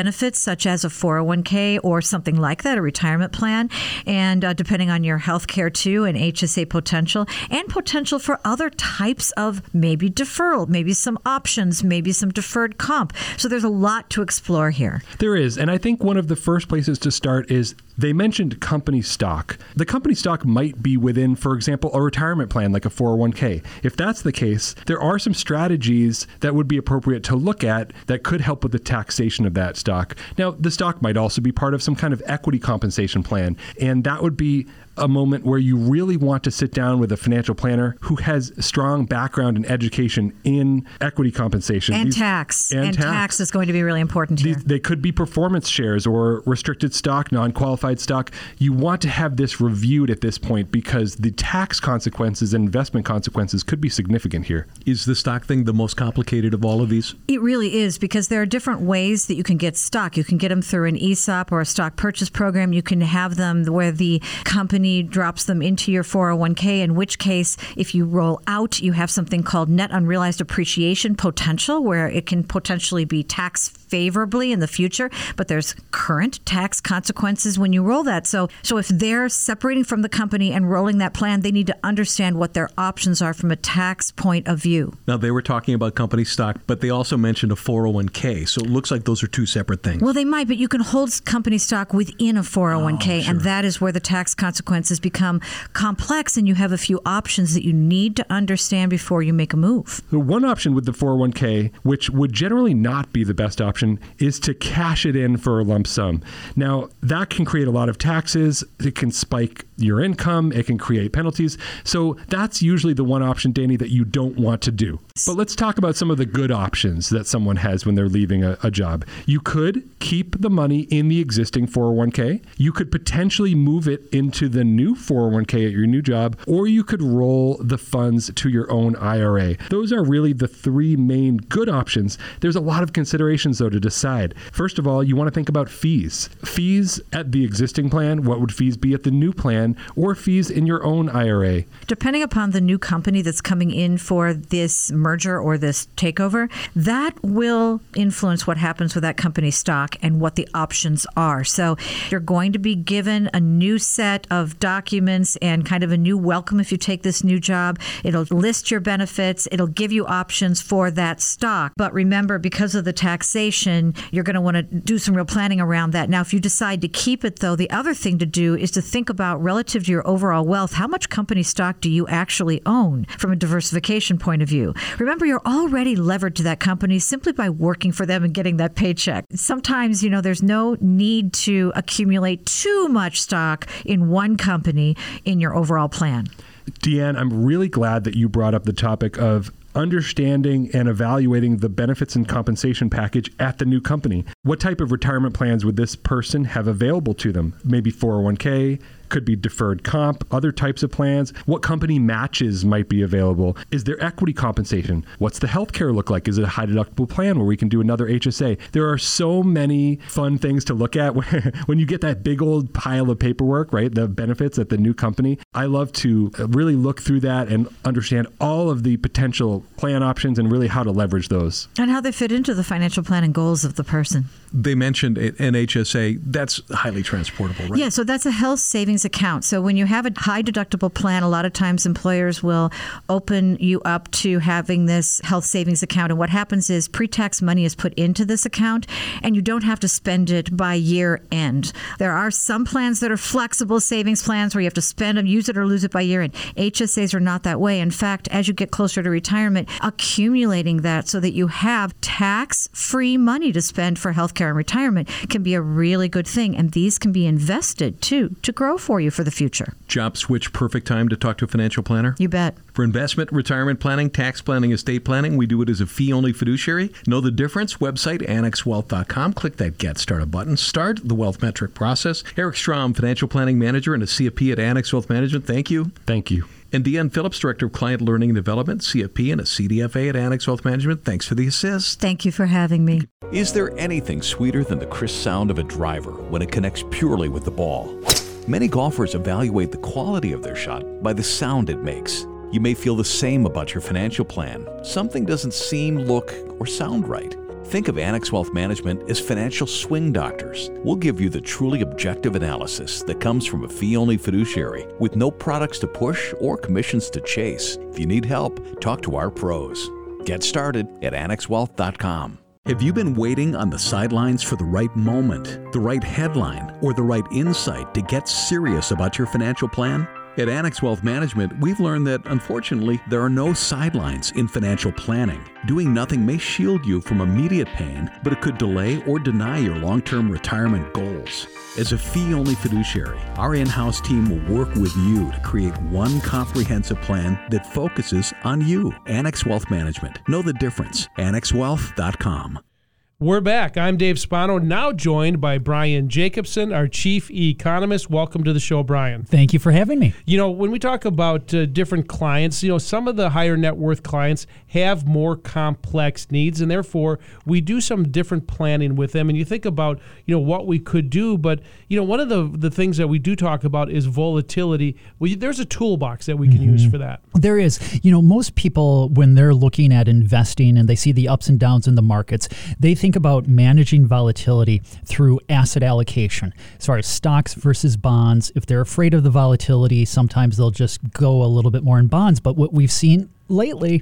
benefits such as a 401k or something like that, a retirement plan. And uh, depending on your health care, too, and HSA potential, and potential for other types of maybe deferral, maybe some options, maybe some deferred comp. So there's a lot to explore here. There is. And I think one of the first places to start is they mentioned company stock. The company stock might be within, for example, a retirement plan like a 401k. If that's the case, there are some strategies that would be appropriate to look at that could help with the taxation of that stock. Now, the stock might also be part of some kind of equity compensation plan, and that would be a moment where you really want to sit down with a financial planner who has strong background and education in equity compensation and These- tax. and, tax. is going to be really important here. these, they could be performance shares or restricted stock, non qualified stock. You want to have this reviewed at this point because the tax consequences and investment consequences could be significant here. Is the stock thing the most complicated of all of these? It really is because there are different ways that you can get stock. You can get them through an ESOP or a stock purchase program. You can have them where the company drops them into your 401k, in which case, if you roll out, you have something called net unrealized appreciation potential, where it can potentially be taxed favorably in the future, but there's current tax consequences when you roll that. So, so if they're separating from the company and rolling that plan, they need to understand what their options are from a tax point of view. Now, they were talking about company stock, but they also mentioned a 401k. So it looks like those are two separate things. Well, they might, but you can hold company stock within a 401k, and that is where the tax consequences become complex, and you have a few options that you need to understand before you make a move. The one option with the 401k, which would generally not be the best option, is to cash it in for a lump sum. Now, that can create a lot of taxes. It can spike your income. It can create penalties. So that's usually the one option, Danny, that you don't want to do. But let's talk about some of the good options that someone has when they're leaving a, a job. You could keep the money in the existing 401k. You could potentially move it into the new 401k at your new job, or you could roll the funds to your own IRA. Those are really the three main good options. There's a lot of considerations, though, to decide. First of all, you want to think about fees. Fees at the existing plan, what would fees be at the new plan, or fees in your own IRA? Depending upon the new company that's coming in for this merger or this takeover, that will influence what happens with that company's stock and what the options are. So you're going to be given a new set of documents and kind of a new welcome if you take this new job. It'll list your benefits, it'll give you options for that stock. But remember, because of the taxation, you're going to want to do some real planning around that. Now, if you decide to keep it, though, the other thing to do is to think about relative to your overall wealth, how much company stock do you actually own from a diversification point of view? Remember, you're already levered to that company simply by working for them and getting that paycheck. Sometimes, you know, there's no need to accumulate too much stock in one company in your overall plan. Deanne, I'm really glad that you brought up the topic of understanding and evaluating the benefits and compensation package at the new company. What type of retirement plans would this person have available to them? Maybe 401k, could be deferred comp, other types of plans. What company matches might be available? Is there equity compensation? What's the healthcare look like? Is it a high deductible plan where we can do another HSA? There are so many fun things to look at when you get that big old pile of paperwork, right? The benefits at the new company. I love to really look through that and understand all of the potential plan options and really how to leverage those. And how they fit into the financial plan and goals of the person. They mentioned an HSA. That's highly transportable, right? Yeah, so that's a health savings account. So when you have a high deductible plan, a lot of times employers will open you up to having this health savings account. And what happens is pre tax money is put into this account and you don't have to spend it by year end. There are some plans that are flexible savings plans where you have to spend them, use it or lose it by year end. HSAs are not that way. In fact, as you get closer to retirement, accumulating that so that you have tax free money to spend for healthcare and retirement can be a really good thing. And these can be invested too to grow for for you for the future. Job switch, perfect time to talk to a financial planner? You bet. For investment, retirement planning, tax planning, estate planning, we do it as a fee only fiduciary. Know the difference? Website annexwealth.com. Click that Get Started button. Start the wealth metric process. Eric Strom, financial planning manager and a CFP at Annex Wealth Management. Thank you. Thank you. And Deanne Phillips, Director of Client Learning and Development, CFP and a CDFA at Annex Wealth Management. Thanks for the assist. Thank you for having me. Is there anything sweeter than the crisp sound of a driver when it connects purely with the ball? Many golfers evaluate the quality of their shot by the sound it makes. You may feel the same about your financial plan. Something doesn't seem, look, or sound right. Think of Annex Wealth Management as financial swing doctors. We'll give you the truly objective analysis that comes from a fee only fiduciary with no products to push or commissions to chase. If you need help, talk to our pros. Get started at annexwealth.com. Have you been waiting on the sidelines for the right moment, the right headline, or the right insight to get serious about your financial plan? At Annex Wealth Management, we've learned that unfortunately, there are no sidelines in financial planning. Doing nothing may shield you from immediate pain, but it could delay or deny your long term retirement goals. As a fee only fiduciary, our in house team will work with you to create one comprehensive plan that focuses on you. Annex Wealth Management. Know the difference. AnnexWealth.com. We're back. I'm Dave Spano, now joined by Brian Jacobsen, our chief economist. Welcome to the show, Brian. Thank you for having me. You know, when we talk about uh, different clients, you know, some of the higher net worth clients have more complex needs, and therefore we do some different planning with them. And you think about, you know, what we could do, but you know, one of the the things that we do talk about is volatility. Well, there's a toolbox that we can mm-hmm. use for that. There is. You know, most people when they're looking at investing and they see the ups and downs in the markets, they think think about managing volatility through asset allocation as stocks versus bonds. If they're afraid of the volatility, sometimes they'll just go a little bit more in bonds. But what we've seen lately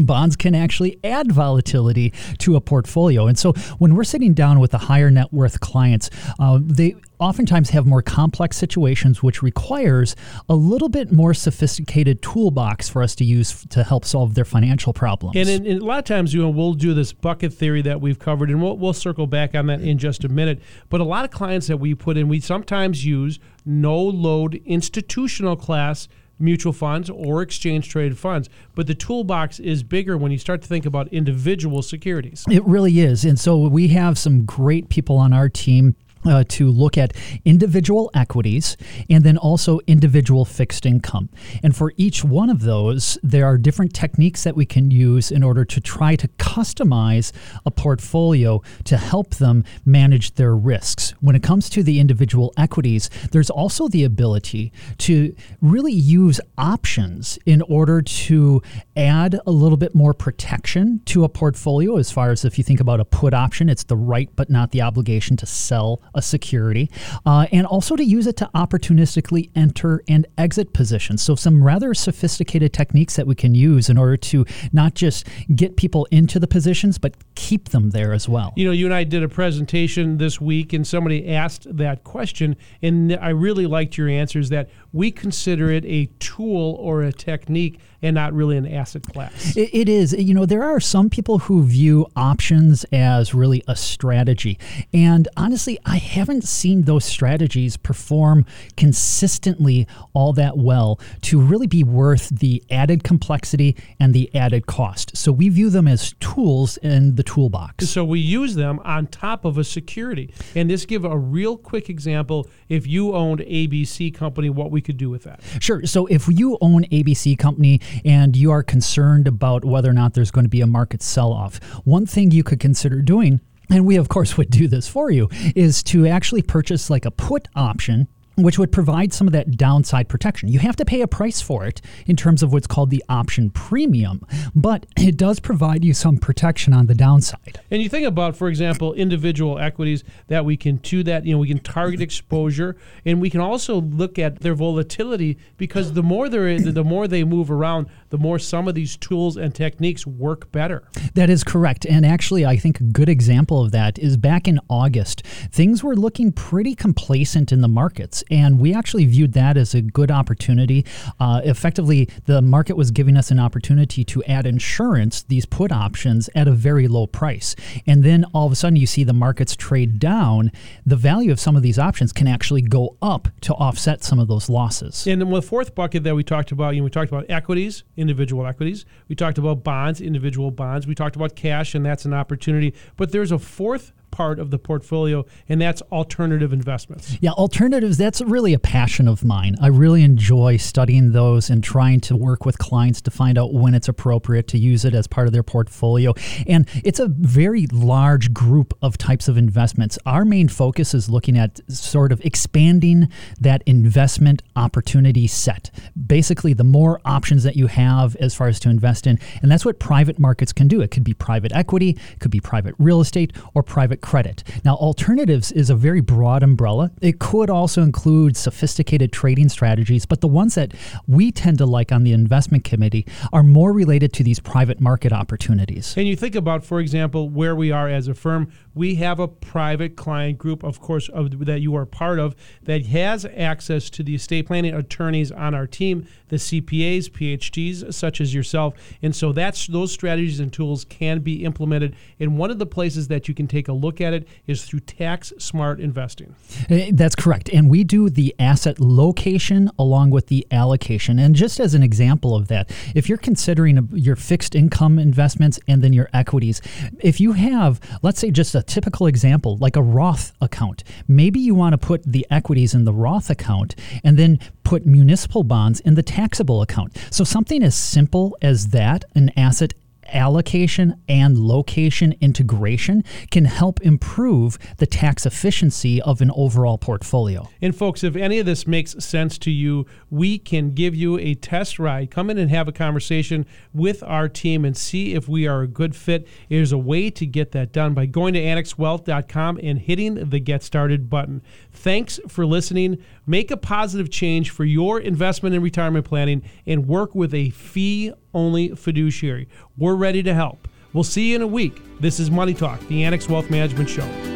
bonds can actually add volatility to a portfolio. And so when we're sitting down with the higher net worth clients, uh, they oftentimes have more complex situations, which requires a little bit more sophisticated toolbox for us to use to help solve their financial problems. And, a lot of times, you know, we'll do this bucket theory that we've covered, and we'll, we'll circle back on that in just a minute. But a lot of clients that we put in, we sometimes use no load institutional class mutual funds or exchange traded funds. But the toolbox is bigger when you start to think about individual securities. It really is. And so we have some great people on our team uh, to look at individual equities and then also individual fixed income. And for each one of those, there are different techniques that we can use in order to try to customize a portfolio to help them manage their risks. When it comes to the individual equities, there's also the ability to really use options in order to add a little bit more protection to a portfolio. As far as if you think about a put option, it's the right but not the obligation to sell a security, uh, and also to use it to opportunistically enter and exit positions. So, some rather sophisticated techniques that we can use in order to not just get people into the positions, but keep them there as well. You know, you and I did a presentation this week, and somebody asked that question, and I really liked your answers that we consider it a tool or a technique and not really an asset class. It, it is. You know, there are some people who view options as really a strategy. And honestly, I haven't seen those strategies perform consistently all that well to really be worth the added complexity and the added cost. So we view them as tools in the toolbox. So we use them on top of a security. And this give a real quick example if you owned ABC company what we could do with that. Sure. So if you own ABC company and you are concerned about whether or not there's going to be a market sell off, one thing you could consider doing and we of course would do this for you is to actually purchase like a put option which would provide some of that downside protection. You have to pay a price for it in terms of what's called the option premium, but it does provide you some protection on the downside. And you think about, for example, individual equities that we can do that, you know, we can target exposure and we can also look at their volatility because the more they're the more they move around, the more some of these tools and techniques work better. That is correct. And actually, I think a good example of that is back in August, things were looking pretty complacent in the markets and we actually viewed that as a good opportunity. Uh, effectively, the market was giving us an opportunity to add insurance, these put options, at a very low price. And then all of a sudden, you see the markets trade down. The value of some of these options can actually go up to offset some of those losses. And then the fourth bucket that we talked about, you know, we talked about equities, individual equities. We talked about bonds, individual bonds. We talked about cash, and that's an opportunity. But there's a fourth part of the portfolio, and that's alternative investments. Yeah, alternatives, that's really a passion of mine. I really enjoy studying those and trying to work with clients to find out when it's appropriate to use it as part of their portfolio. And it's a very large group of types of investments. Our main focus is looking at sort of expanding that investment opportunity set. Basically, the more options that you have as far as to invest in, and that's what private markets can do. It could be private equity, it could be private real estate, or private credit. Now, alternatives is a very broad umbrella. It could also include sophisticated trading strategies, but the ones that we tend to like on the investment committee are more related to these private market opportunities. And you think about, for example, where we are as a firm, we have a private client group, of course, of, that you are part of, that has access to the estate planning attorneys on our team, the CPAs, PhDs, such as yourself. And so that's those strategies and tools can be implemented. And one of the places that you can take a look look at it is through tax smart investing. Eh, that's correct. And we do the asset location along with the allocation. And just as an example of that, if you're considering your fixed income investments and then your equities, if you have, let's say, just a typical example, like a Roth account, maybe you want to put the equities in the Roth account and then put municipal bonds in the taxable account. So something as simple as that, an asset allocation and location integration can help improve the tax efficiency of an overall portfolio. And folks, if any of this makes sense to you, we can give you a test ride. Come in and have a conversation with our team and see if we are a good fit. There's a way to get that done by going to annexwealth.com and hitting the get started button. Thanks for listening. Make a positive change for your investment and retirement planning and work with a fee only fiduciary. We're ready to help. We'll see you in a week. This is Money Talk, the Annex Wealth Management Show.